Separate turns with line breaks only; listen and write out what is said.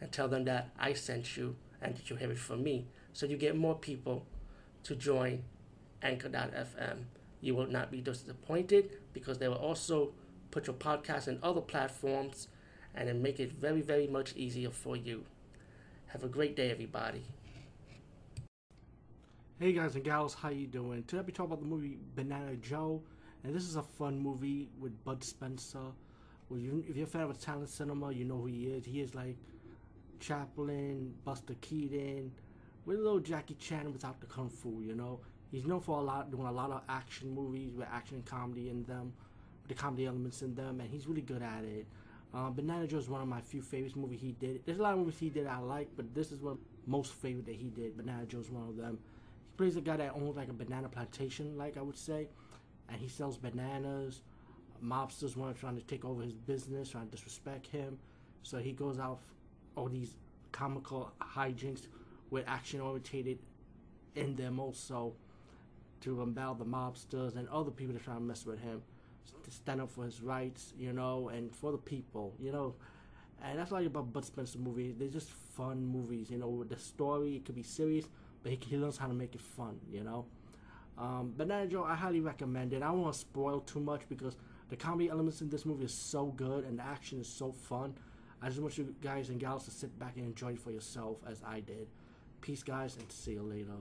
and tell them that I sent you and that you have it from me. So you get more people to join Anchor.fm. You will not be disappointed because they will also put your podcast in other platforms and then make it very, very much easier for you. Have a great day, everybody. Hey guys and gals, how you doing? Today be talking about the movie Banana Joe, and this is a fun movie with Bud Spencer. Well, you, if you're a fan of Italian cinema, you know who he is. He is like Chaplin, Buster Keaton, with a little Jackie Chan without the kung fu. You know, he's known for a lot doing a lot of action movies with action comedy in them, with the comedy elements in them, and he's really good at it. Uh, Banana Joe is one of my few favorites movies he did. There's a lot of movies he did I like, but this is one most favorite that he did. Banana Joe is one of them. He plays a guy that owns like a banana plantation, like I would say, and he sells bananas. Mobsters want to trying to take over his business, trying to disrespect him. So he goes out all these comical hijinks with action orientated in them also to unveil the mobsters and other people that try to mess with him to stand up for his rights, you know, and for the people, you know. And that's like about Bud Spencer movies. They're just fun movies, you know. The story, it could be serious, but he, he learns how to make it fun, you know. Um, Banana Joe, I highly recommend it. I don't want to spoil too much because the comedy elements in this movie is so good and the action is so fun. I just want you guys and gals to sit back and enjoy it for yourself as I did. Peace, guys, and see you later.